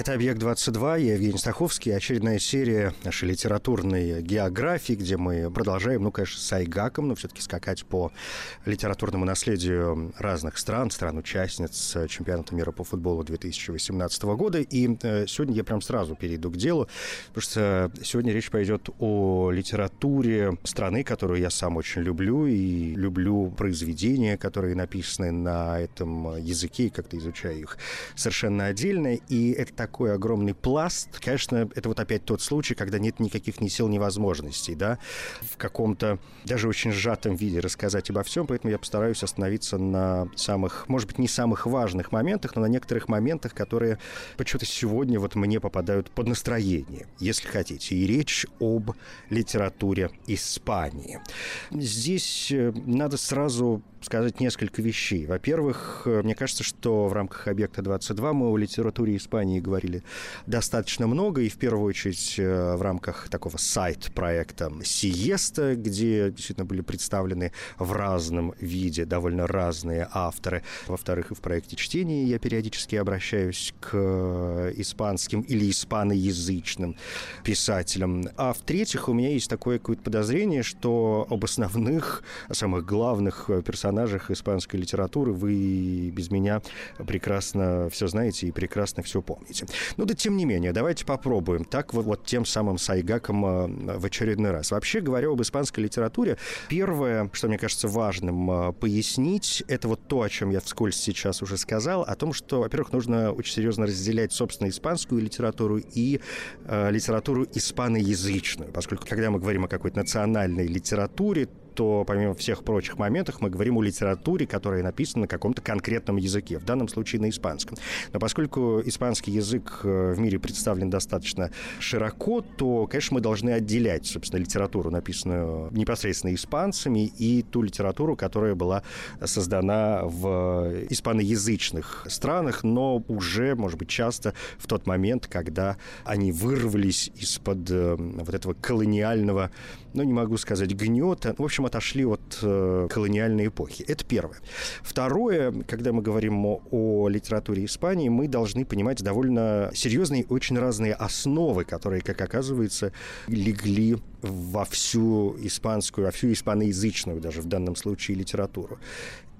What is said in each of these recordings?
Это «Объект-22», я Евгений Стаховский, очередная серия нашей литературной географии, где мы продолжаем, ну, конечно, с Айгаком, но все-таки скакать по литературному наследию разных стран, стран-участниц чемпионата мира по футболу 2018 года. И э, сегодня я прям сразу перейду к делу, потому что сегодня речь пойдет о литературе страны, которую я сам очень люблю, и люблю произведения, которые написаны на этом языке, и как-то изучаю их совершенно отдельно. И это так такой огромный пласт. Конечно, это вот опять тот случай, когда нет никаких ни сил, ни возможностей, да, в каком-то даже очень сжатом виде рассказать обо всем, поэтому я постараюсь остановиться на самых, может быть, не самых важных моментах, но на некоторых моментах, которые почему-то сегодня вот мне попадают под настроение, если хотите. И речь об литературе Испании. Здесь э, надо сразу сказать несколько вещей. Во-первых, э, мне кажется, что в рамках объекта 22 мы о литературе Испании говорили достаточно много, и в первую очередь э, в рамках такого сайт-проекта «Сиеста», где действительно были представлены в разном виде довольно разные авторы. Во-вторых, и в проекте чтения я периодически обращаюсь к э, испанским или испаноязычным писателям. А в-третьих, у меня есть такое какое-то подозрение, что об основных, самых главных персонажах персонажах испанской литературы вы без меня прекрасно все знаете и прекрасно все помните. Ну да тем не менее, давайте попробуем так вот, вот тем самым Сайгаком э, в очередной раз. Вообще говоря об испанской литературе, первое, что мне кажется важным э, пояснить, это вот то, о чем я вскользь сейчас уже сказал, о том, что, во-первых, нужно очень серьезно разделять, собственно, испанскую литературу и э, литературу испаноязычную, поскольку когда мы говорим о какой-то национальной литературе, то помимо всех прочих моментов мы говорим о литературе, которая написана на каком-то конкретном языке, в данном случае на испанском. Но поскольку испанский язык э, в мире представлен достаточно широко, то, конечно, мы должны отделять, собственно, литературу, написанную непосредственно испанцами, и ту литературу, которая была создана в испаноязычных странах, но уже, может быть, часто в тот момент, когда они вырвались из-под э, вот этого колониального ну, не могу сказать, гнета. В общем, отошли от э, колониальной эпохи. Это первое. Второе, когда мы говорим о, о литературе Испании, мы должны понимать довольно серьезные, очень разные основы, которые, как оказывается, легли во всю испанскую, во всю испаноязычную даже в данном случае литературу.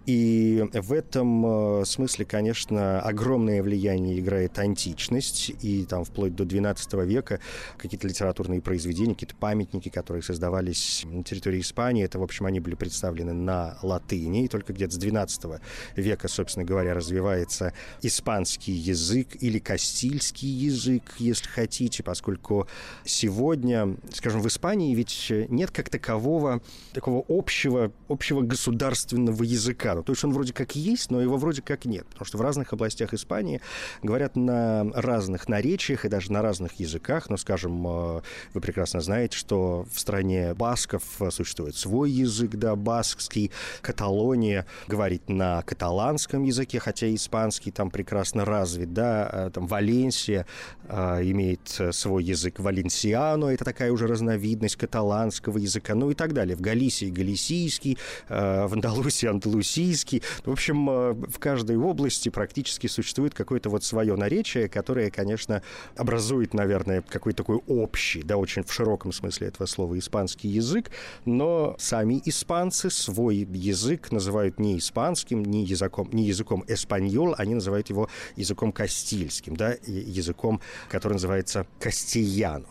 И в этом э, смысле, конечно, огромное влияние играет античность, и там вплоть до XII века. Какие-то литературные произведения, какие-то памятники, которые создавались на территории Испании, это, в общем, они были представлены на латыни, и только где-то с XII века, собственно говоря, развивается испанский язык или кастильский язык, если хотите, поскольку сегодня, скажем, в Испании ведь нет как такового такого общего, общего государственного языка, Итальяно. То есть он вроде как есть, но его вроде как нет. Потому что в разных областях Испании говорят на разных наречиях и даже на разных языках. Но, скажем, э, вы прекрасно знаете, что в стране басков существует свой язык, да, баскский. Каталония говорит на каталанском языке, хотя испанский там прекрасно развит, да. Э, там Валенсия э, имеет свой язык валенсиано, это такая уже разновидность каталанского языка, ну и так далее. В Галисии галисийский, в Андалусии андалусийский, российский. В общем, э, в каждой области практически существует какое-то вот свое наречие, которое, конечно, образует, наверное, какой-то такой общий, да, очень в широком смысле этого слова, испанский язык, но сами испанцы свой язык называют не испанским, не языком, не языком эспаньол, они называют его языком кастильским, да, языком, который называется кастияно.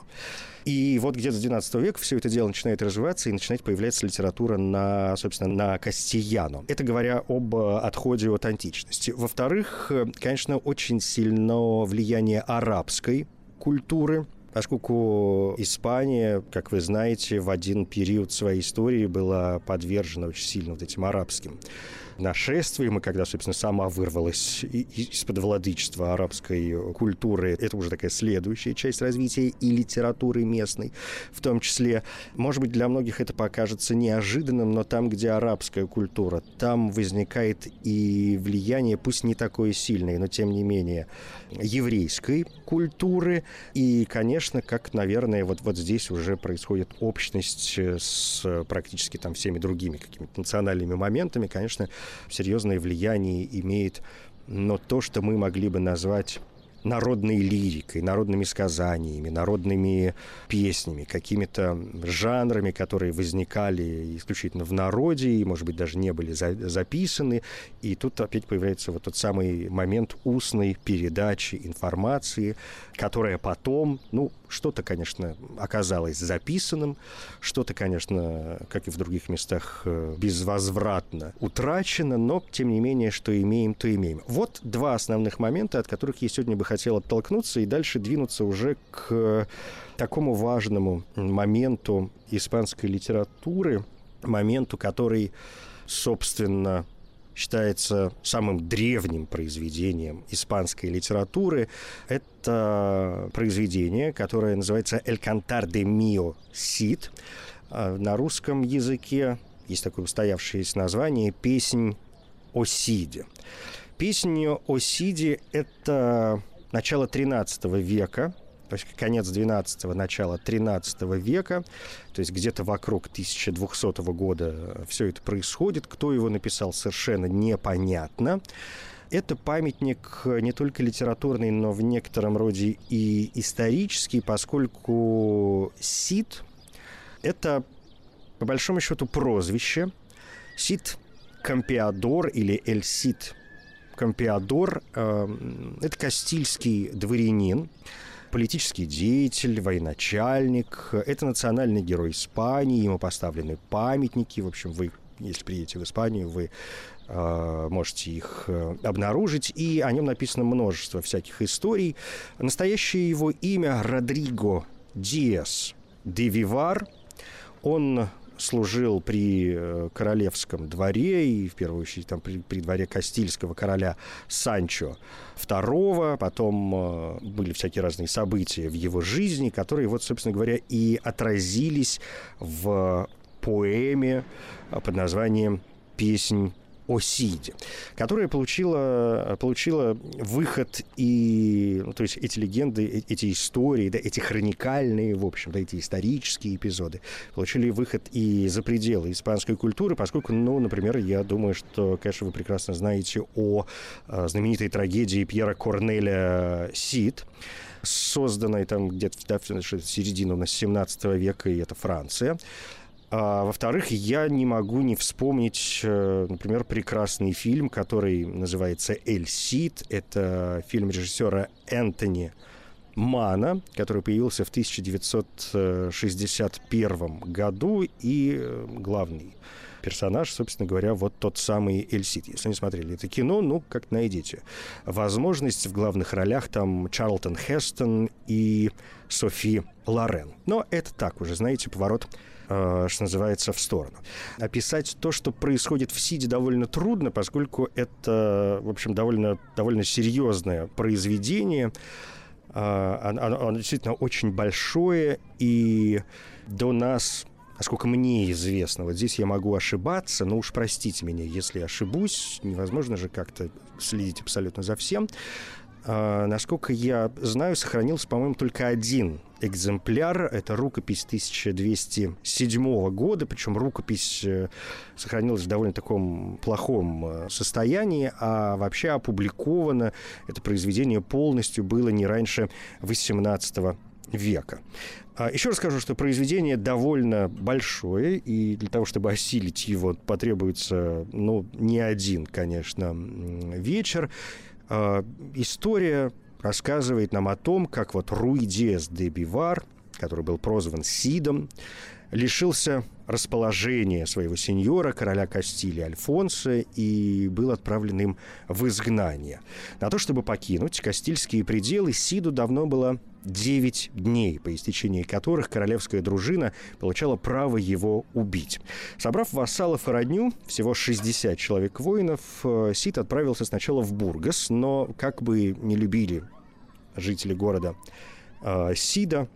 И вот где-то с 12 века все это дело начинает развиваться, и начинает появляться литература на, собственно, на Кастияно. Это говоря об э, отходе от античности. Во-вторых, э, конечно, очень сильно влияние арабской культуры, Поскольку Испания, как вы знаете, в один период своей истории была подвержена очень сильно вот этим арабским нашествием, и когда, собственно, сама вырвалась из-под владычества арабской культуры. Это уже такая следующая часть развития и литературы местной в том числе. Может быть, для многих это покажется неожиданным, но там, где арабская культура, там возникает и влияние, пусть не такое сильное, но тем не менее, еврейской культуры. И, конечно, как, наверное, вот, вот здесь уже происходит общность с практически там всеми другими какими-то национальными моментами, конечно, серьезное влияние имеет но то, что мы могли бы назвать народной лирикой, народными сказаниями, народными песнями, какими-то жанрами, которые возникали исключительно в народе и, может быть, даже не были за записаны. И тут опять появляется вот тот самый момент устной передачи информации, которая потом, ну, что-то, конечно, оказалось записанным, что-то, конечно, как и в других местах, э, безвозвратно утрачено, но, тем не менее, что имеем, то имеем. Вот два основных момента, от которых я сегодня бы хотел оттолкнуться и дальше двинуться уже к такому важному моменту испанской литературы, моменту, который, собственно, считается самым древним произведением испанской литературы. Это произведение, которое называется «El cantar de mio Cid». А на русском языке есть такое устоявшееся название «Песнь о Сиде». Песнь о Сиде – это начало XIII века, то есть конец XII, начало XIII века, то есть где-то вокруг 1200 года все это происходит. Кто его написал, совершенно непонятно. Это памятник не только литературный, но в некотором роде и исторический, поскольку Сид – это, по большому счету, прозвище. Сид Кампиадор или Эль Сид Кампиадор э, – это кастильский дворянин, политический деятель, военачальник. Это национальный герой Испании, ему поставлены памятники. В общем, вы, если приедете в Испанию, вы э, можете их э, обнаружить. И о нем написано множество всяких историй. Настоящее его имя Родриго Диас де Вивар. Он служил при э, королевском дворе и, в первую очередь, там, при, при дворе Кастильского короля Санчо II. Потом э, были всякие разные события в его жизни, которые, вот, собственно говоря, и отразились в поэме э, под названием «Песнь о Сиде, которая получила, получила выход и, ну, то есть эти легенды, э, эти истории, да, эти хроникальные, в общем, да, эти исторические эпизоды получили выход и за пределы испанской культуры, поскольку, ну, например, я думаю, что, конечно, вы прекрасно знаете о, о знаменитой трагедии Пьера Корнеля Сид, созданной там где-то в середину на 17 века, и это Франция. А, во-вторых, я не могу не вспомнить, э, например, прекрасный фильм, который называется «Эль Сид». Это фильм режиссера Энтони Мана, который появился в 1961 году, и э, главный персонаж, собственно говоря, вот тот самый Эль Сид. Если не смотрели это кино, ну, как найдите. Возможность в главных ролях там Чарлтон Хестон и Софи Лорен. Но это так уже, знаете, поворот Э, что называется, в сторону. Описать то, что происходит в Сиде, довольно трудно, поскольку это, в общем, довольно, довольно серьезное произведение. Э, оно, оно действительно очень большое, и до нас насколько мне известно, вот здесь я могу ошибаться, но уж простите меня, если ошибусь, невозможно же как-то следить абсолютно за всем. А, насколько я знаю, сохранился, по-моему, только один экземпляр. Это рукопись 1207 года, причем рукопись э, сохранилась в довольно таком плохом э, состоянии, а вообще опубликовано это произведение полностью было не раньше 18 века. А, еще раз скажу, что произведение довольно большое, и для того, чтобы осилить его, потребуется, ну, не один, конечно, вечер. А, история рассказывает нам о том, как вот Руи Диас де Бивар, который был прозван Сидом, лишился расположения своего сеньора, короля Кастилии Альфонса, и был отправлен им в изгнание. На то, чтобы покинуть Кастильские пределы, Сиду давно было 9 дней, по истечении которых королевская дружина получала право его убить. Собрав вассалов и родню, всего 60 человек воинов, э, Сид отправился сначала в Бургас, но как бы не любили жители города э, Сида,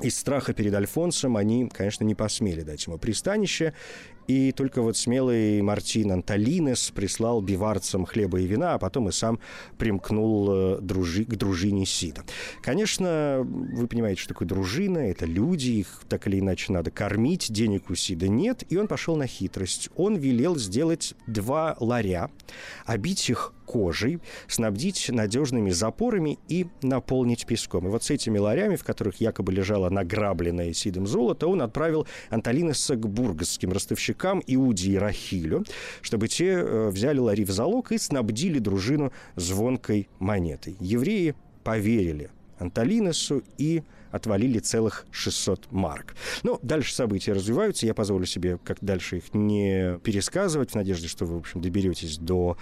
из страха перед Альфонсом они, конечно, не посмели дать ему пристанище, и только вот смелый Мартин Анталинес прислал биварцам хлеба и вина, а потом и сам примкнул э, дружи, к дружине Сида. Конечно, вы понимаете, что такое дружина, это люди, их так или иначе надо кормить, денег у Сида нет, и он пошел на хитрость. Он велел сделать два ларя, обить их кожей, снабдить надежными запорами и наполнить песком. И вот с этими ларями, в которых якобы лежало награбленное Сидом золото, он отправил Анталинеса к бургасским ростовщикам Иуди и Рахилю, чтобы те э, взяли лари в залог и снабдили дружину звонкой монетой. Евреи поверили Анталинесу и отвалили целых 600 марк. Но дальше события развиваются. Я позволю себе как дальше их не пересказывать, в надежде, что вы, в общем, доберетесь до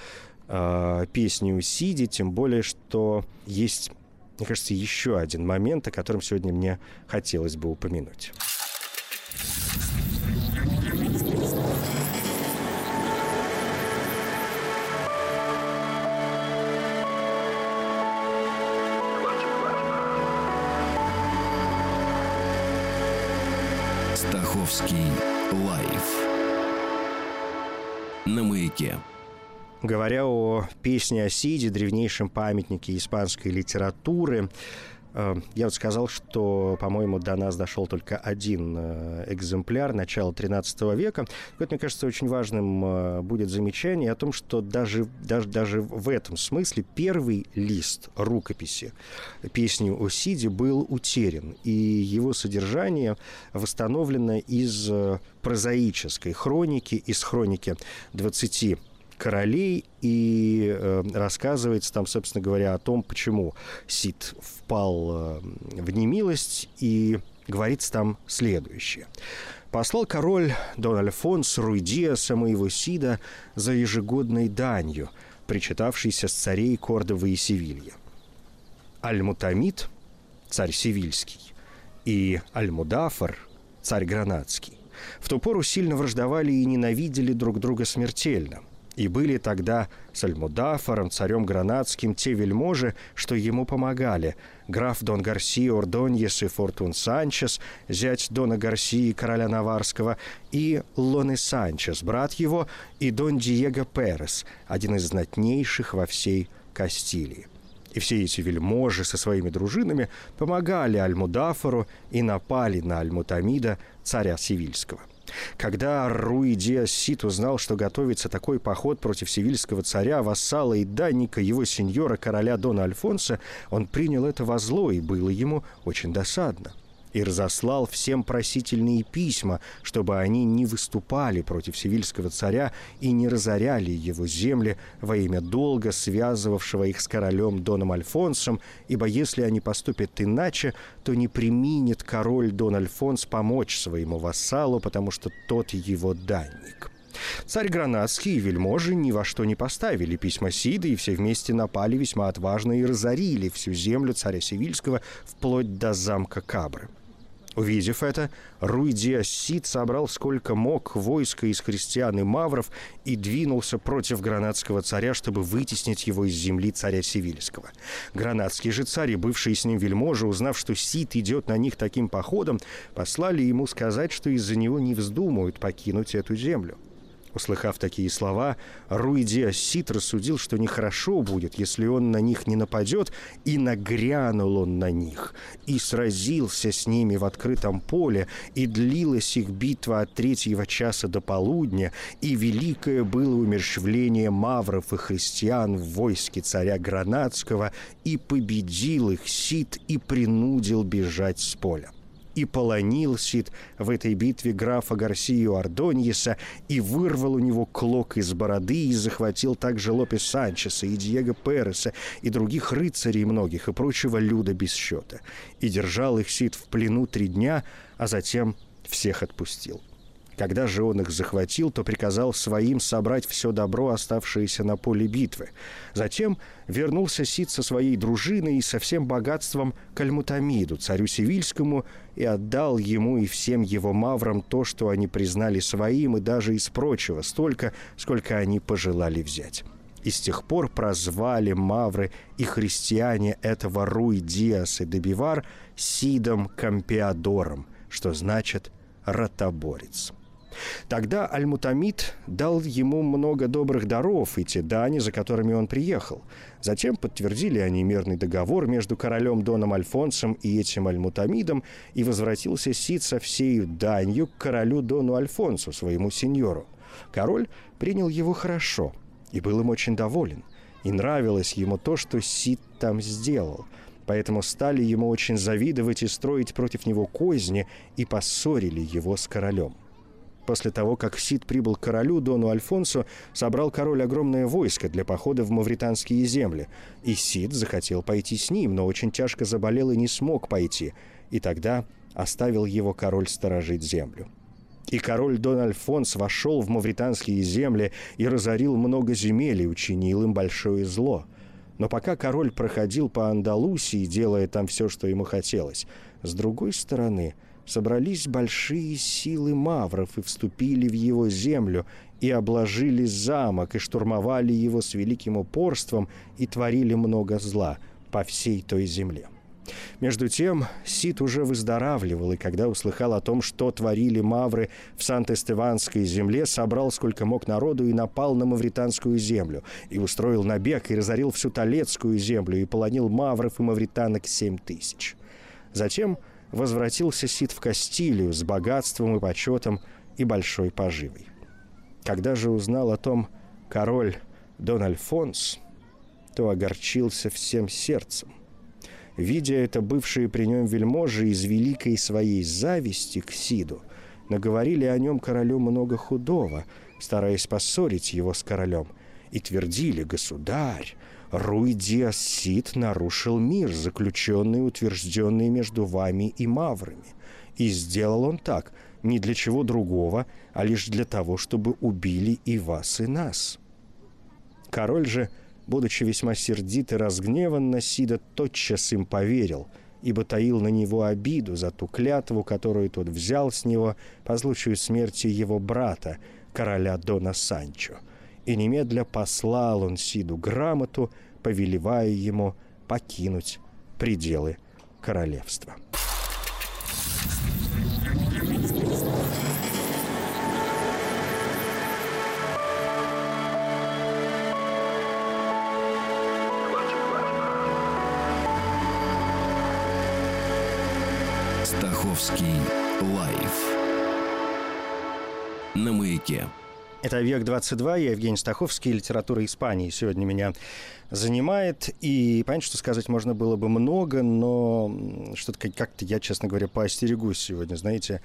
э, песню Сиди, тем более, что есть, мне кажется, еще один момент, о котором сегодня мне хотелось бы упомянуть. Стаховский лайф на маяке. Говоря о песне о Сиде, древнейшем памятнике испанской литературы, э, я вот сказал, что, по-моему, до нас дошел только один э, экземпляр начала XIII века. Вот, мне кажется, очень важным э, будет замечание о том, что даже, даже, даже в этом смысле первый лист рукописи песни о Сиде был утерян, и его содержание восстановлено из прозаической хроники, из хроники 20 королей, и э, рассказывается там, собственно говоря, о том, почему Сид впал э, в немилость, и говорится там следующее. Послал король Дон Альфонс Руйдиаса моего Сида за ежегодной данью, причитавшейся с царей Кордовы и Севилья. Аль-Мутамид, царь Севильский, и Аль-Мудафар, царь Гранадский, в ту пору сильно враждовали и ненавидели друг друга смертельно – и были тогда с Альмудафором, царем Гранадским, те вельможи, что ему помогали. Граф Дон Гарсио Ордоньес и Фортун Санчес, зять Дона Гарсии, короля Наварского, и Лоне Санчес, брат его, и Дон Диего Перес, один из знатнейших во всей Кастилии. И все эти вельможи со своими дружинами помогали Альмудафору и напали на Альмутамида, царя Сивильского. Когда Руи Диас Сит узнал, что готовится такой поход против севильского царя, вассала и данника его сеньора короля Дона Альфонса, он принял это во зло, и было ему очень досадно и разослал всем просительные письма, чтобы они не выступали против севильского царя и не разоряли его земли во имя долга, связывавшего их с королем Доном Альфонсом, ибо если они поступят иначе, то не применит король Дон Альфонс помочь своему вассалу, потому что тот его данник. Царь Гранадский и вельможи ни во что не поставили письма Сида, и все вместе напали весьма отважно и разорили всю землю царя Севильского вплоть до замка Кабры. Увидев это, Руй Диасид собрал сколько мог войска из христиан и мавров и двинулся против гранадского царя, чтобы вытеснить его из земли царя Севильского. Гранадские же цари, бывшие с ним вельможи, узнав, что Сид идет на них таким походом, послали ему сказать, что из-за него не вздумают покинуть эту землю. Услыхав такие слова, Руиди Сит рассудил, что нехорошо будет, если он на них не нападет, и нагрянул он на них, и сразился с ними в открытом поле, и длилась их битва от третьего часа до полудня, и великое было умерщвление мавров и христиан в войске царя Гранадского, и победил их Сит и принудил бежать с поля и полонил Сид в этой битве графа Гарсию Ардоньеса и вырвал у него клок из бороды и захватил также Лопес Санчеса и Диего Переса и других рыцарей многих и прочего люда без счета. И держал их Сид в плену три дня, а затем всех отпустил. Когда же он их захватил, то приказал своим собрать все добро, оставшееся на поле битвы. Затем вернулся Сид со своей дружиной и со всем богатством к Альмутамиду, царю Сивильскому, и отдал ему и всем его маврам то, что они признали своим, и даже из прочего, столько, сколько они пожелали взять. И с тех пор прозвали мавры и христиане этого Руй Диас и Дебивар Сидом Кампеадором, что значит «ротоборец». Тогда Аль-Мутамид дал ему много добрых даров и те дани, за которыми он приехал. Затем подтвердили они мирный договор между королем Доном Альфонсом и этим Аль-Мутамидом, и возвратился Сид со всей данью к королю Дону Альфонсу, своему сеньору. Король принял его хорошо и был им очень доволен. И нравилось ему то, что Сид там сделал – поэтому стали ему очень завидовать и строить против него козни и поссорили его с королем. После того, как Сид прибыл к королю Дону Альфонсо, собрал король огромное войско для похода в мавританские земли. И Сид захотел пойти с ним, но очень тяжко заболел и не смог пойти. И тогда оставил его король сторожить землю. И король Дон Альфонс вошел в мавританские земли и разорил много земель и учинил им большое зло. Но пока король проходил по Андалусии, делая там все, что ему хотелось, с другой стороны – собрались большие силы мавров и вступили в его землю, и обложили замок, и штурмовали его с великим упорством, и творили много зла по всей той земле. Между тем, Сид уже выздоравливал, и когда услыхал о том, что творили мавры в Сант-Эстеванской земле, собрал сколько мог народу и напал на мавританскую землю, и устроил набег, и разорил всю Толецкую землю, и полонил мавров и мавританок семь тысяч. Затем возвратился Сид в Кастилию с богатством и почетом и большой поживой. Когда же узнал о том король Дон Альфонс, то огорчился всем сердцем. Видя это, бывшие при нем вельможи из великой своей зависти к Сиду наговорили о нем королю много худого, стараясь поссорить его с королем, и твердили «Государь, Руй Диасид нарушил мир, заключенный утвержденный между вами и маврами. И сделал он так не для чего другого, а лишь для того, чтобы убили и вас, и нас. Король же, будучи весьма сердит и разгневан на Сида, тотчас им поверил, ибо таил на него обиду за ту клятву, которую тот взял с него по случаю смерти его брата, короля Дона Санчо – и немедля послал он Сиду грамоту, повелевая ему покинуть пределы королевства. Стаховский лайф на маяке. Это «Век-22», я Евгений Стаховский, литература Испании сегодня меня занимает. И понятно, что сказать можно было бы много, но что-то как-то я, честно говоря, поостерегусь сегодня, знаете,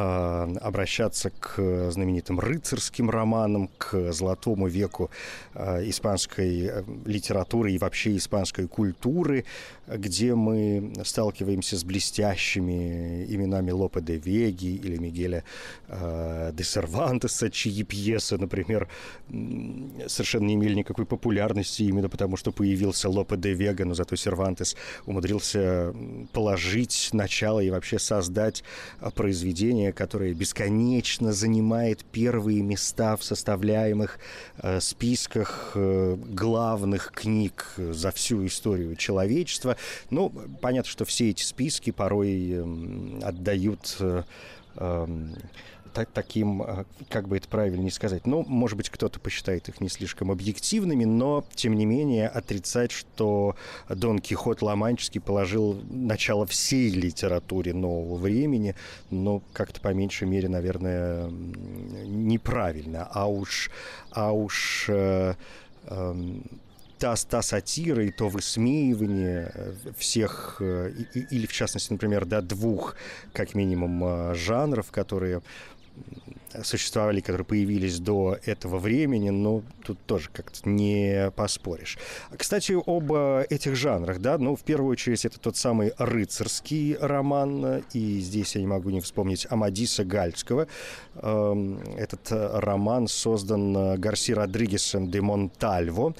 обращаться к знаменитым рыцарским романам, к золотому веку а, испанской э, литературы и вообще испанской культуры, где мы сталкиваемся с блестящими именами Лопе де Веги или Мигеля э, де Сервантеса, чьи пьесы, например, совершенно не имели никакой популярности именно потому, что появился Лопе де Вега, но зато Сервантес умудрился положить начало и вообще создать произведение, которое бесконечно занимает первые места в составляемых э, списках э, главных книг за всю историю человечества. Ну, понятно, что все эти списки порой эм, отдают э, эм, так, таким, э, как бы это правильно не сказать, ну, может быть, кто-то посчитает их не слишком объективными, но, тем не менее, отрицать, что Дон Кихот Ломанческий положил начало всей литературе нового времени, ну, как-то по меньшей мере, наверное, неправильно. А уж, а уж э, э, та, та сатира и то высмеивание э, всех, э, или в частности, например, да, двух, как минимум, э, жанров, которые существовали, которые появились до этого времени, но тут тоже как-то не поспоришь. Кстати, об этих жанрах, да, ну, в первую очередь, это тот самый рыцарский роман, и здесь я не могу не вспомнить Амадиса Гальского. Эм, этот роман создан Гарси Родригесом де Монтальво,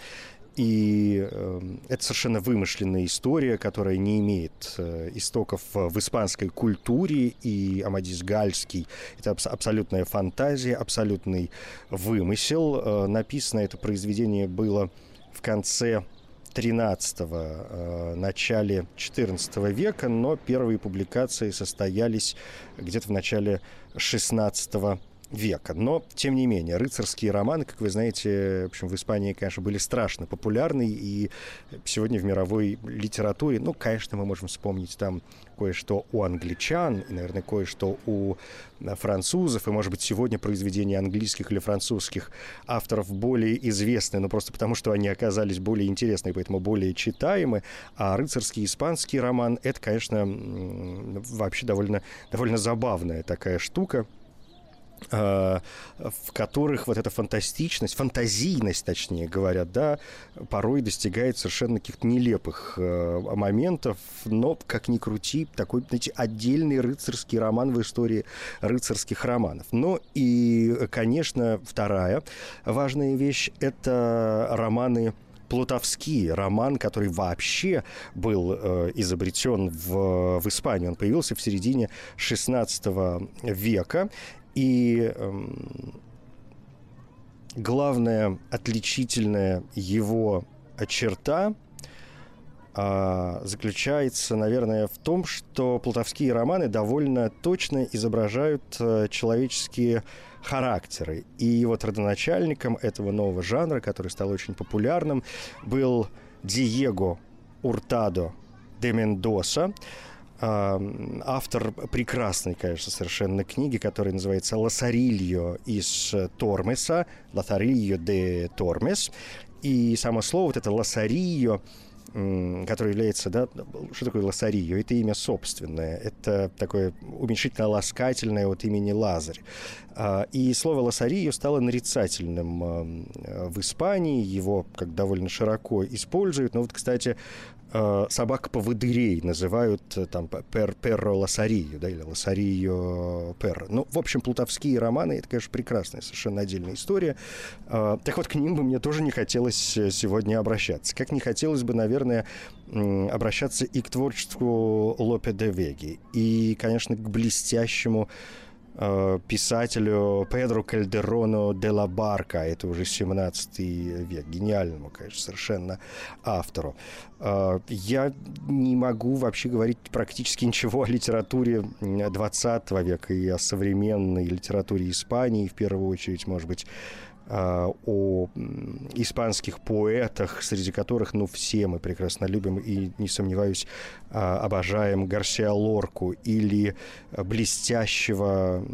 и э, это совершенно вымышленная история, которая не имеет э, истоков в испанской культуре. И Амадис Гальский — это абс- абсолютная фантазия, абсолютный вымысел. Э, написано это произведение было в конце 13-го, э, начале 14 века, но первые публикации состоялись где-то в начале 16 века века. Но, тем не менее, рыцарские романы, как вы знаете, в общем, в Испании, конечно, были страшно популярны, и сегодня в мировой литературе, ну, конечно, мы можем вспомнить там кое-что у англичан, и, наверное, кое-что у французов, и, может быть, сегодня произведения английских или французских авторов более известны, но просто потому, что они оказались более интересны, поэтому более читаемы, а рыцарский испанский роман — это, конечно, вообще довольно, довольно забавная такая штука — в которых вот эта фантастичность, фантазийность, точнее говоря, да, порой достигает совершенно каких-то нелепых э, моментов, но, как ни крути, такой, знаете, отдельный рыцарский роман в истории рыцарских романов. Ну и, конечно, вторая важная вещь — это романы Плутовский роман, который вообще был э, изобретен в, в Испании. Он появился в середине XVI века. И эм, главная отличительная его черта а, заключается, наверное, в том, что плутовские романы довольно точно изображают а, человеческие характеры. И вот родоначальником этого нового жанра, который стал очень популярным, был Диего Уртадо де Мендоса, автор прекрасной, конечно, совершенно книги, которая называется «Лосарильо из Тормеса», «Лосарильо де Тормес». И само слово, вот это «Лосарильо», которое является, да, что такое лосарио? Это имя собственное, это такое уменьшительно-ласкательное от имени Лазарь. А, и слово лосарио стало нарицательным в Испании, его как довольно широко используют. Но вот, кстати, собак поводырей называют э, там пер, перро лосарию, да, или лосарио перро. Ну, в общем, плутовские романы, это, конечно, прекрасная совершенно отдельная история. Э, так вот, к ним бы мне тоже не хотелось э, сегодня обращаться. Как не хотелось бы, наверное, обращаться и к творчеству Лопе де Веги, и, конечно, к блестящему Э, писателю Педро Кальдерону де ла Барка, это уже 17 век, гениальному, конечно, совершенно автору. Э, я не могу вообще говорить практически ничего о литературе 20 века и о современной литературе Испании, в первую очередь, может быть, о испанских поэтах, среди которых, ну, все мы прекрасно любим и, не сомневаюсь, а, обожаем Гарсия Лорку или блестящего,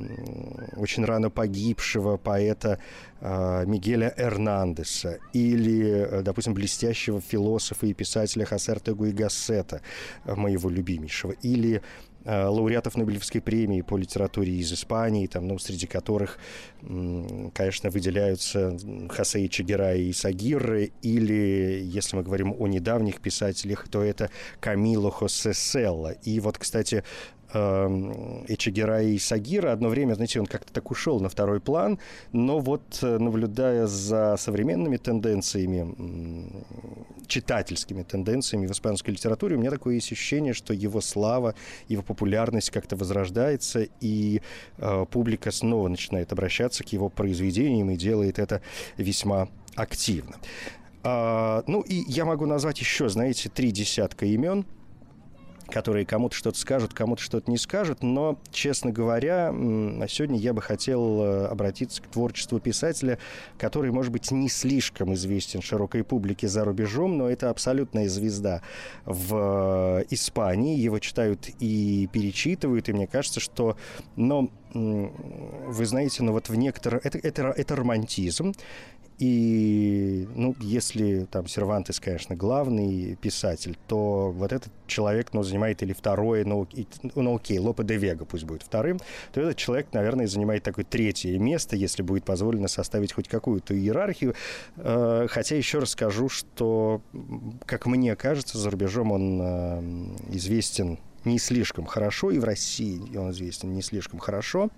очень рано погибшего поэта Мигеля Эрнандеса или, допустим, блестящего философа и писателя Хасертегу и Гассета, моего любимейшего, или Э, лауреатов Нобелевской премии по литературе из Испании, там, ну, среди которых, конечно, выделяются Хосе Чагера и Сагиры, или, если мы говорим о недавних писателях, то это Камило Хосе Селла. И вот, кстати, Эм, Эчегера и Сагира. Одно время, знаете, он как-то так ушел на второй план, но вот э, наблюдая за современными тенденциями, читательскими тенденциями в испанской литературе, у меня такое ощущение, что его слава, его популярность как-то возрождается, и э, публика снова начинает обращаться к его произведениям и делает это весьма активно. А, ну и я могу назвать еще, знаете, три десятка имен – которые кому-то что-то скажут, кому-то что-то не скажут, но, честно говоря, сегодня я бы хотел э, обратиться к творчеству писателя, который, может быть, не слишком известен широкой публике за рубежом, но это абсолютная звезда в э, Испании. Его читают и перечитывают, и мне кажется, что, но, вы знаете, ну вот в некоторых... Это, это, это романтизм, И, ну, если там Сервантес, конечно, главный писатель, то вот этот человек, ну, занимает или второе, ну, и, ну окей, Лопе де Вега пусть будет вторым, то этот человек, наверное, занимает такое третье место, если будет позволено составить хоть какую-то иерархию. Э, хотя еще раз скажу, что, как мне кажется, за рубежом он э, известен не слишком хорошо, и в России он известен не слишком хорошо.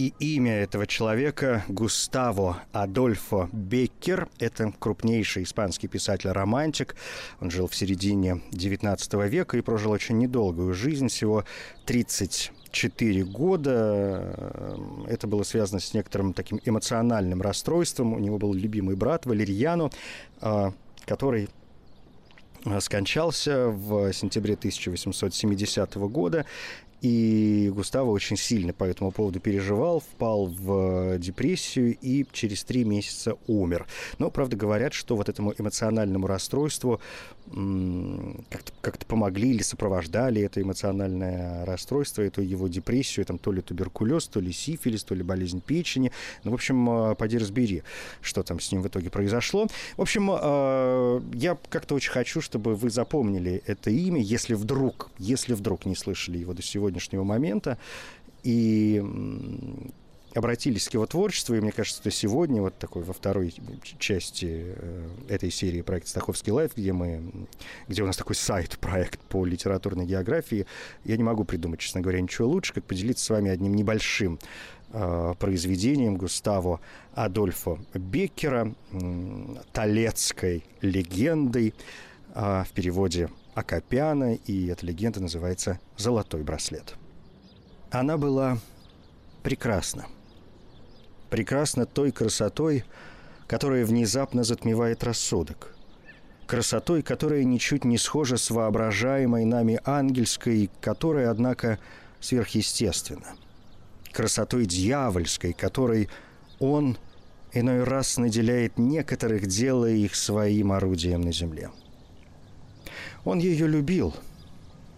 И имя этого человека Густаво Адольфо Беккер. Это крупнейший испанский писатель-романтик. Он жил в середине XIX века и прожил очень недолгую жизнь, всего 34 года. Это было связано с некоторым таким эмоциональным расстройством. У него был любимый брат Валерьяно, а, который а, скончался в сентябре 1870 года. И Густаво очень сильно по этому поводу переживал, впал в депрессию и через три месяца умер. Но, правда, говорят, что вот этому эмоциональному расстройству как-то, как помогли или сопровождали это эмоциональное расстройство, эту его депрессию, там то ли туберкулез, то ли сифилис, то ли болезнь печени. Ну, в общем, а, поди разбери, что там с ним в итоге произошло. В общем, а, я как-то очень хочу, чтобы вы запомнили это имя, если вдруг, если вдруг не слышали его до сегодняшнего момента. И обратились к его творчеству, и мне кажется, что сегодня, вот такой во второй части э, этой серии проекта «Стаховский лайф», где, мы, где у нас такой сайт-проект по литературной географии, я не могу придумать, честно говоря, ничего лучше, как поделиться с вами одним небольшим э, произведением Густаво Адольфо Беккера, э, талецкой легендой, э, в переводе Акопяна, и эта легенда называется «Золотой браслет». Она была прекрасна – прекрасна той красотой, которая внезапно затмевает рассудок. Красотой, которая ничуть не схожа с воображаемой нами ангельской, которая, однако, сверхъестественна. Красотой дьявольской, которой он иной раз наделяет некоторых, делая их своим орудием на земле. Он ее любил,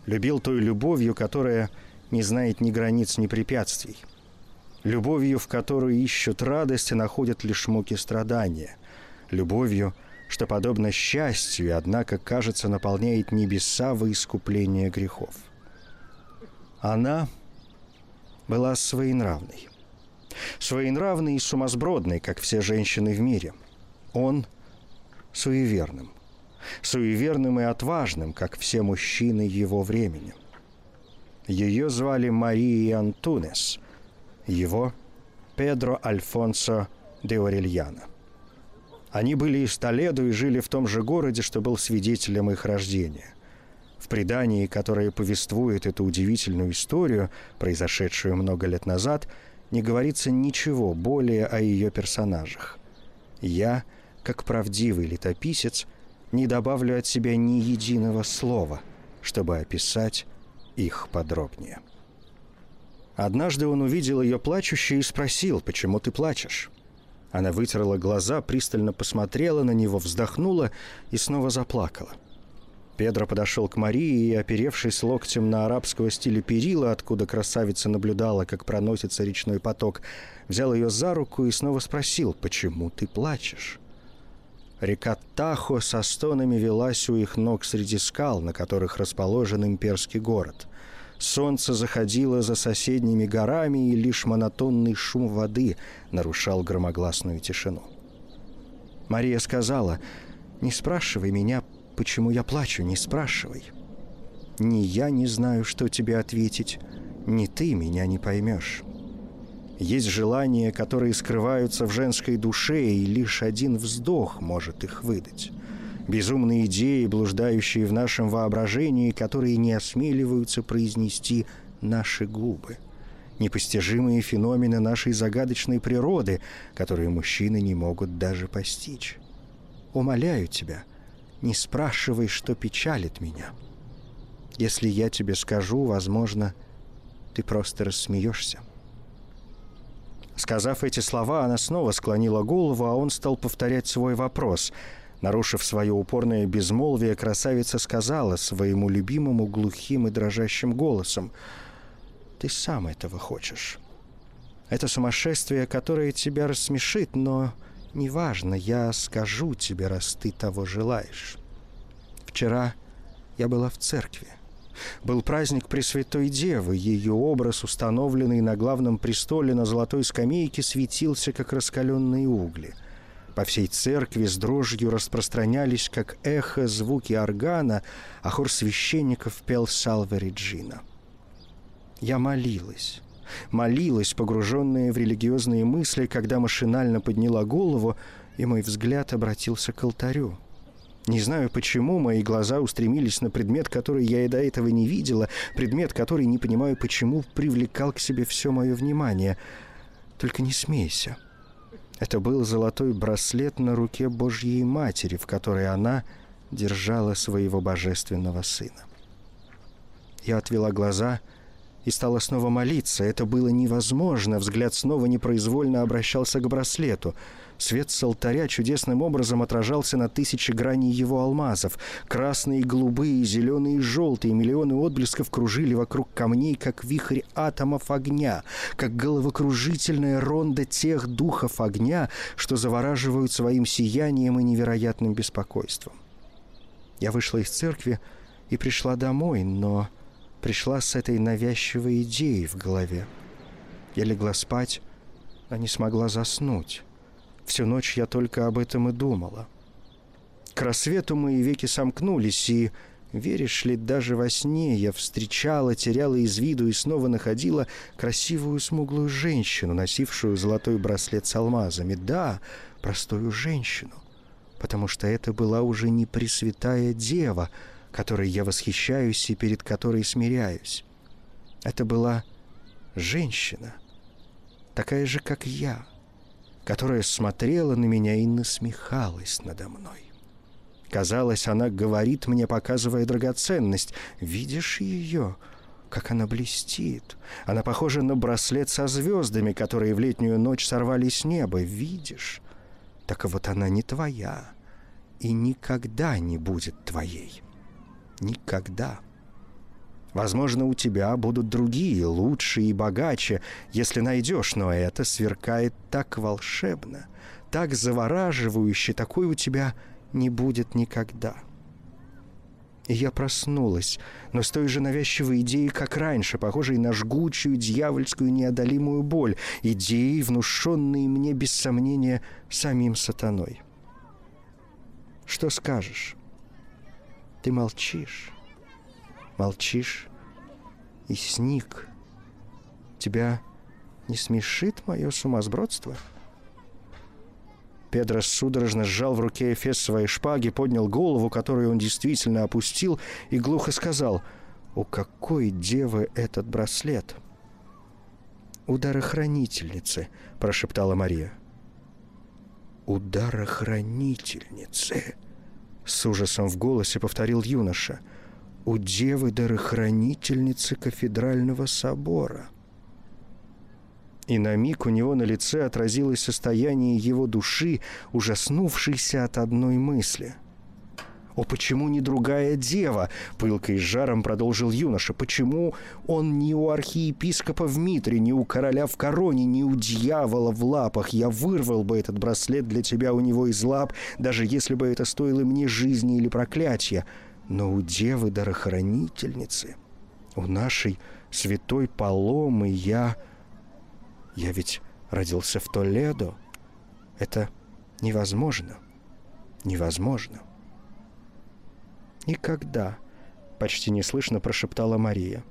любил той любовью, которая не знает ни границ, ни препятствий – любовью, в которую ищут радость и находят лишь муки страдания, любовью, что, подобно счастью, однако, кажется, наполняет небеса во искупление грехов. Она была своенравной. Своенравной и сумасбродной, как все женщины в мире. Он – суеверным. Суеверным и отважным, как все мужчины его времени. Ее звали Мария Антунес – его Педро Альфонсо де Орельяно. Они были из Толедо и жили в том же городе, что был свидетелем их рождения. В предании, которое повествует эту удивительную историю, произошедшую много лет назад, не говорится ничего более о ее персонажах. Я, как правдивый летописец, не добавлю от себя ни единого слова, чтобы описать их подробнее. Однажды он увидел ее плачущей и спросил, почему ты плачешь? Она вытерла глаза, пристально посмотрела на него, вздохнула и снова заплакала. Педро подошел к Марии и, оперевшись локтем на арабского стиля перила, откуда красавица наблюдала, как проносится речной поток, взял ее за руку и снова спросил, почему ты плачешь? Река Тахо со стонами велась у их ног среди скал, на которых расположен имперский город. Солнце заходило за соседними горами, и лишь монотонный шум воды нарушал громогласную тишину. Мария сказала, «Не спрашивай меня, почему я плачу, не спрашивай. Ни я не знаю, что тебе ответить, ни ты меня не поймешь. Есть желания, которые скрываются в женской душе, и лишь один вздох может их выдать безумные идеи, блуждающие в нашем воображении, которые не осмеливаются произнести наши губы. Непостижимые феномены нашей загадочной природы, которые мужчины не могут даже постичь. Умоляю тебя, не спрашивай, что печалит меня. Если я тебе скажу, возможно, ты просто рассмеешься. Сказав эти слова, она снова склонила голову, а он стал повторять свой вопрос — Нарушив свое упорное безмолвие, красавица сказала своему любимому глухим и дрожащим голосом, «Ты сам этого хочешь. Это сумасшествие, которое тебя рассмешит, но неважно, я скажу тебе, раз ты того желаешь. Вчера я была в церкви. Был праздник Пресвятой Девы. Ее образ, установленный на главном престоле на золотой скамейке, светился, как раскаленные угли. По всей церкви с дрожью распространялись, как эхо, звуки органа, а хор священников пел «Салве Реджина». Я молилась. Молилась, погруженная в религиозные мысли, когда машинально подняла голову, и мой взгляд обратился к алтарю. Не знаю почему, мои глаза устремились на предмет, который я и до этого не видела, предмет, который, не понимаю почему, привлекал к себе все мое внимание. Только не смейся. Это был золотой браслет на руке Божьей Матери, в которой она держала своего божественного сына. Я отвела глаза и стала снова молиться. Это было невозможно. Взгляд снова непроизвольно обращался к браслету — Свет с алтаря чудесным образом отражался на тысячи граней его алмазов. Красные, голубые, зеленые и желтые миллионы отблесков кружили вокруг камней, как вихрь атомов огня, как головокружительная ронда тех духов огня, что завораживают своим сиянием и невероятным беспокойством. Я вышла из церкви и пришла домой, но пришла с этой навязчивой идеей в голове. Я легла спать, а не смогла заснуть. Всю ночь я только об этом и думала. К рассвету мои веки сомкнулись, и, веришь ли, даже во сне я встречала, теряла из виду и снова находила красивую смуглую женщину, носившую золотой браслет с алмазами. Да, простую женщину, потому что это была уже не Пресвятая Дева, которой я восхищаюсь и перед которой смиряюсь. Это была женщина, такая же, как я — которая смотрела на меня и насмехалась надо мной. Казалось, она говорит мне, показывая драгоценность. «Видишь ее?» как она блестит. Она похожа на браслет со звездами, которые в летнюю ночь сорвали с неба. Видишь? Так вот она не твоя и никогда не будет твоей. Никогда. Возможно, у тебя будут другие, лучше и богаче, если найдешь, но это сверкает так волшебно, так завораживающе, такой у тебя не будет никогда. И я проснулась, но с той же навязчивой идеей, как раньше, похожей на жгучую, дьявольскую, неодолимую боль, идеей, внушенные мне, без сомнения, самим сатаной. Что скажешь? Ты молчишь молчишь и сник. Тебя не смешит мое сумасбродство?» Педро судорожно сжал в руке эфес своей шпаги, поднял голову, которую он действительно опустил, и глухо сказал, «У какой девы этот браслет?» «У дарохранительницы», — прошептала Мария. «У дарохранительницы», — с ужасом в голосе повторил юноша — у девы-дарохранительницы кафедрального собора. И на миг у него на лице отразилось состояние его души, ужаснувшейся от одной мысли. «О, почему не другая дева?» — пылкой с жаром продолжил юноша. «Почему он не у архиепископа в Митре, не у короля в короне, не у дьявола в лапах? Я вырвал бы этот браслет для тебя у него из лап, даже если бы это стоило мне жизни или проклятия но у девы дарохранительницы, у нашей святой Паломы я... Я ведь родился в Толедо. Это невозможно. Невозможно. Никогда, почти неслышно прошептала Мария.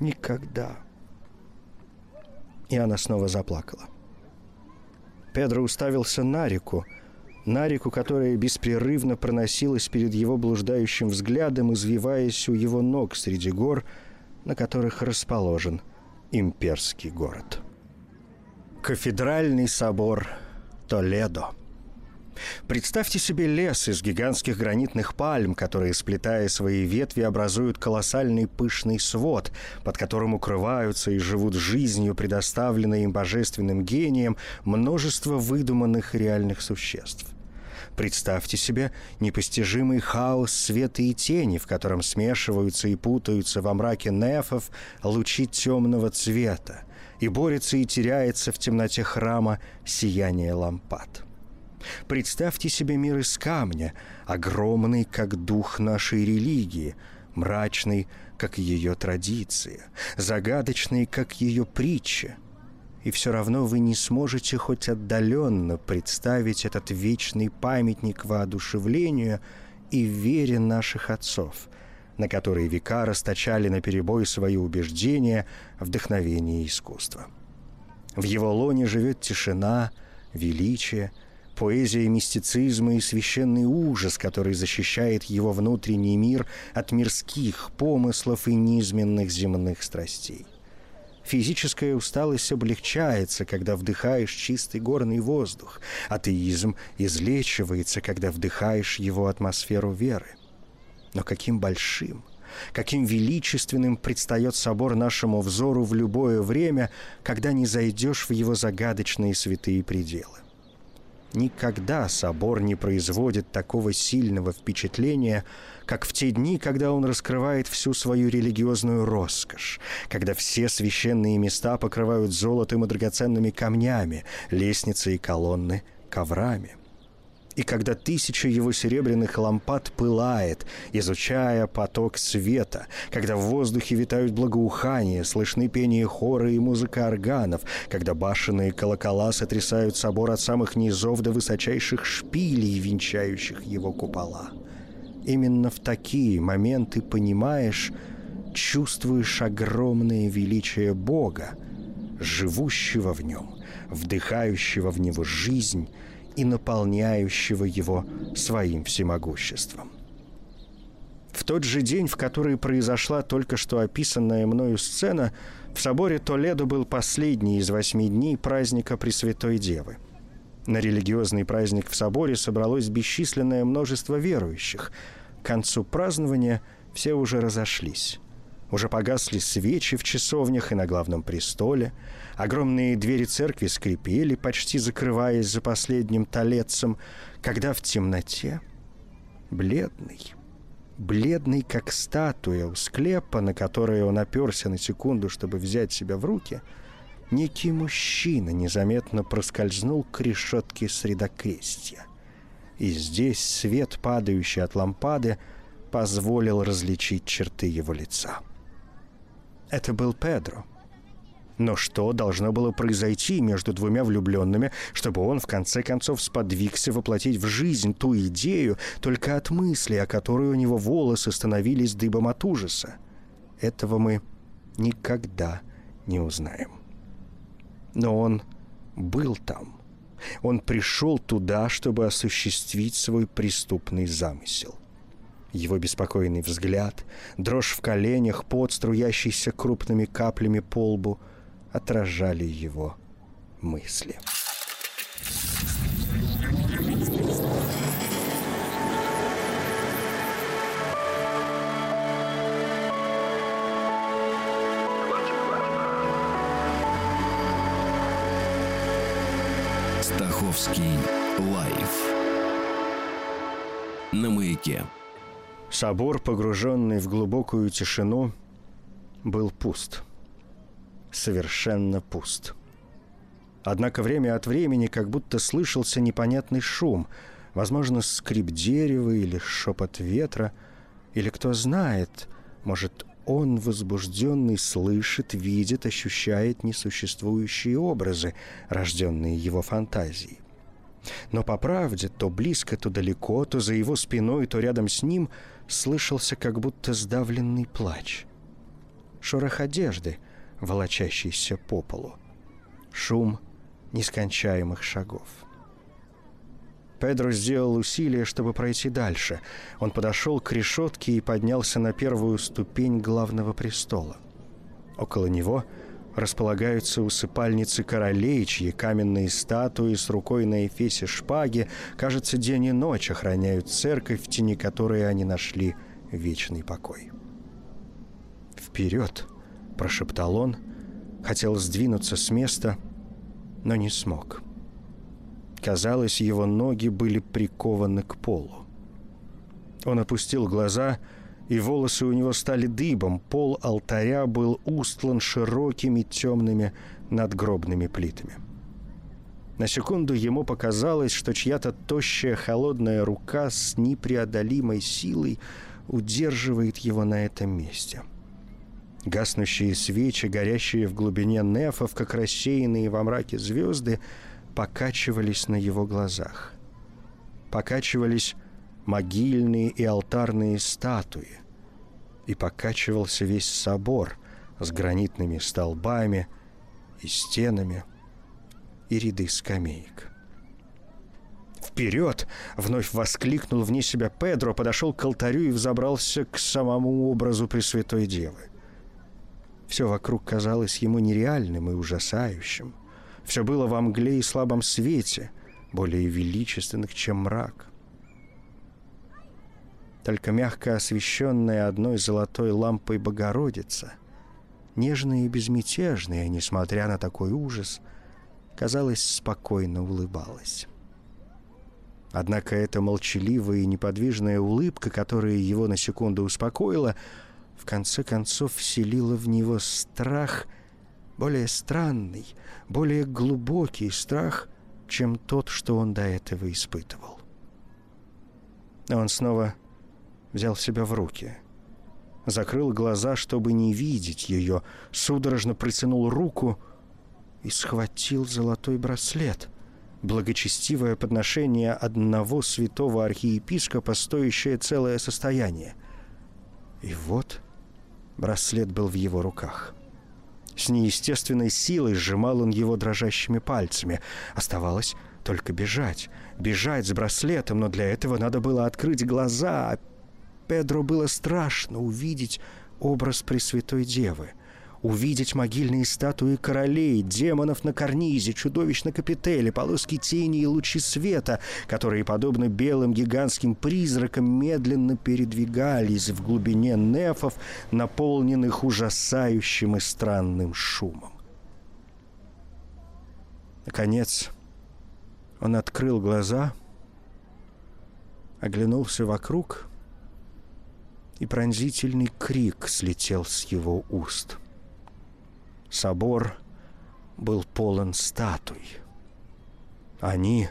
Никогда. И она снова заплакала. Педро уставился на реку, на реку, которая беспрерывно проносилась перед его блуждающим взглядом, извиваясь у его ног среди гор, на которых расположен имперский город. Кафедральный собор Толедо. Представьте себе лес из гигантских гранитных пальм, которые, сплетая свои ветви, образуют колоссальный пышный свод, под которым укрываются и живут жизнью, предоставленной им божественным гением, множество выдуманных реальных существ. Представьте себе непостижимый хаос света и тени, в котором смешиваются и путаются во мраке нефов лучи темного цвета, и борется и теряется в темноте храма сияние лампад. Представьте себе мир из камня, огромный, как дух нашей религии, мрачный, как ее традиция, загадочный, как ее притча. И все равно вы не сможете хоть отдаленно представить этот вечный памятник воодушевлению и вере наших отцов, на которые века расточали на перебой свои убеждения, вдохновение искусства. В его лоне живет тишина, величие – поэзия мистицизма и священный ужас, который защищает его внутренний мир от мирских помыслов и низменных земных страстей. Физическая усталость облегчается, когда вдыхаешь чистый горный воздух. Атеизм излечивается, когда вдыхаешь его атмосферу веры. Но каким большим, каким величественным предстает собор нашему взору в любое время, когда не зайдешь в его загадочные святые пределы. Никогда собор не производит такого сильного впечатления, как в те дни, когда он раскрывает всю свою религиозную роскошь, когда все священные места покрывают золотом и драгоценными камнями, лестницы и колонны коврами и когда тысяча его серебряных лампад пылает, изучая поток света, когда в воздухе витают благоухания, слышны пение хора и музыка органов, когда башенные колокола сотрясают собор от самых низов до высочайших шпилей, венчающих его купола. Именно в такие моменты понимаешь, чувствуешь огромное величие Бога, живущего в нем, вдыхающего в него жизнь и наполняющего его своим всемогуществом. В тот же день, в который произошла только что описанная мною сцена, в соборе Толедо был последний из восьми дней праздника Пресвятой Девы. На религиозный праздник в соборе собралось бесчисленное множество верующих. К концу празднования все уже разошлись. Уже погасли свечи в часовнях и на главном престоле. Огромные двери церкви скрипели, почти закрываясь за последним талецем, когда в темноте, бледный, бледный, как статуя у склепа, на которой он оперся на секунду, чтобы взять себя в руки, некий мужчина незаметно проскользнул к решетке средокрестья. И здесь свет, падающий от лампады, позволил различить черты его лица. — это был Педро. Но что должно было произойти между двумя влюбленными, чтобы он в конце концов сподвигся воплотить в жизнь ту идею только от мысли, о которой у него волосы становились дыбом от ужаса? Этого мы никогда не узнаем. Но он был там. Он пришел туда, чтобы осуществить свой преступный замысел – его беспокойный взгляд, дрожь в коленях, пот, струящийся крупными каплями по лбу, отражали его мысли. Стаховский лайф на маяке. Собор, погруженный в глубокую тишину, был пуст. Совершенно пуст. Однако время от времени как будто слышался непонятный шум, возможно, скрип дерева или шепот ветра, или кто знает, может, он, возбужденный, слышит, видит, ощущает несуществующие образы, рожденные его фантазией. Но по правде, то близко, то далеко, то за его спиной, то рядом с ним слышался как будто сдавленный плач. Шорох одежды, волочащийся по полу. Шум нескончаемых шагов. Педро сделал усилие, чтобы пройти дальше. Он подошел к решетке и поднялся на первую ступень главного престола. Около него — располагаются усыпальницы королей, чьи каменные статуи с рукой на эфесе шпаги, кажется, день и ночь охраняют церковь, в тени которой они нашли вечный покой. «Вперед!» – прошептал он, хотел сдвинуться с места, но не смог. Казалось, его ноги были прикованы к полу. Он опустил глаза и волосы у него стали дыбом. Пол алтаря был устлан широкими темными надгробными плитами. На секунду ему показалось, что чья-то тощая холодная рука с непреодолимой силой удерживает его на этом месте. Гаснущие свечи, горящие в глубине нефов, как рассеянные во мраке звезды, покачивались на его глазах. Покачивались могильные и алтарные статуи. И покачивался весь собор с гранитными столбами и стенами и ряды скамеек. «Вперед!» — вновь воскликнул вне себя Педро, подошел к алтарю и взобрался к самому образу Пресвятой Девы. Все вокруг казалось ему нереальным и ужасающим. Все было во мгле и слабом свете, более величественных, чем мрак только мягко освещенная одной золотой лампой Богородица, нежная и безмятежная, несмотря на такой ужас, казалось, спокойно улыбалась. Однако эта молчаливая и неподвижная улыбка, которая его на секунду успокоила, в конце концов вселила в него страх, более странный, более глубокий страх, чем тот, что он до этого испытывал. Он снова взял себя в руки. Закрыл глаза, чтобы не видеть ее, судорожно протянул руку и схватил золотой браслет. Благочестивое подношение одного святого архиепископа, стоящее целое состояние. И вот браслет был в его руках. С неестественной силой сжимал он его дрожащими пальцами. Оставалось только бежать. Бежать с браслетом, но для этого надо было открыть глаза, Педро было страшно увидеть образ Пресвятой Девы, увидеть могильные статуи королей, демонов на карнизе, чудовищ на капителе, полоски тени и лучи света, которые, подобно белым гигантским призракам, медленно передвигались в глубине нефов, наполненных ужасающим и странным шумом. Наконец, он открыл глаза, оглянулся вокруг — и пронзительный крик слетел с его уст. Собор был полон статуй. Они,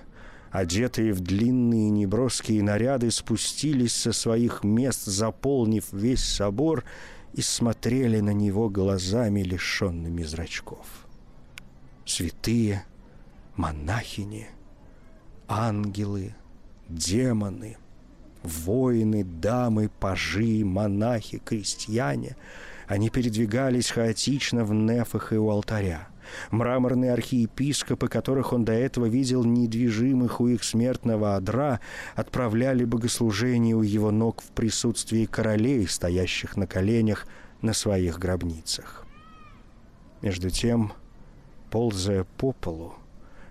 одетые в длинные неброские наряды, спустились со своих мест, заполнив весь собор, и смотрели на него глазами, лишенными зрачков. Святые, монахини, ангелы, демоны — Воины, дамы, пажи, монахи, крестьяне. Они передвигались хаотично в нефах и у алтаря. Мраморные архиепископы, которых он до этого видел недвижимых у их смертного одра, отправляли богослужение у его ног в присутствии королей, стоящих на коленях на своих гробницах. Между тем, ползая по полу,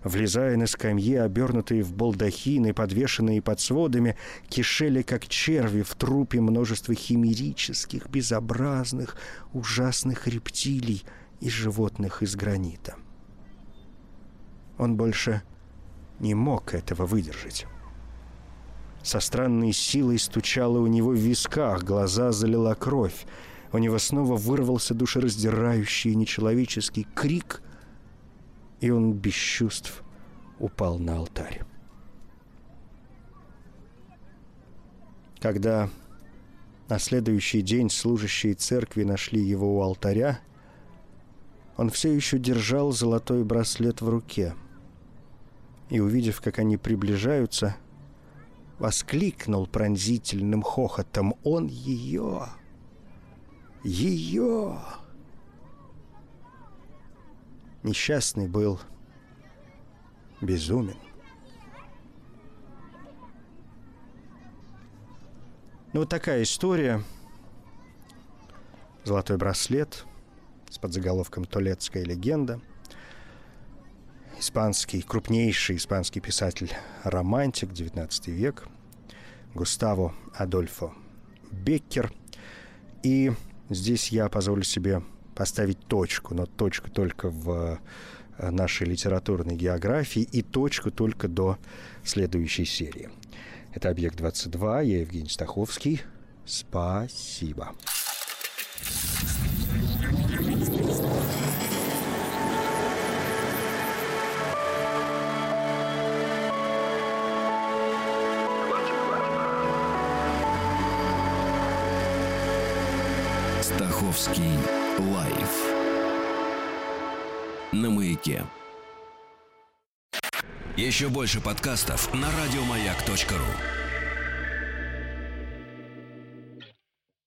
влезая на скамьи, обернутые в балдахины, подвешенные под сводами, кишели, как черви в трупе множество химерических, безобразных, ужасных рептилий и животных из гранита. Он больше не мог этого выдержать. Со странной силой стучало у него в висках, глаза залила кровь. У него снова вырвался душераздирающий нечеловеческий крик, и он без чувств упал на алтарь. Когда на следующий день служащие церкви нашли его у алтаря, он все еще держал золотой браслет в руке. И, увидев, как они приближаются, воскликнул пронзительным хохотом «Он ее! Ее!» Несчастный был безумен. Ну, вот такая история. Золотой браслет с подзаголовком «Толетская легенда». Испанский, крупнейший испанский писатель-романтик, 19 век, Густаво Адольфо Беккер. И здесь я позволю себе поставить точку, но точку только в э, нашей литературной географии и точку только до следующей серии. Это «Объект-22», я Евгений Стаховский. Спасибо. Стаховский на маяке. Еще больше подкастов на радиомаяк.ру.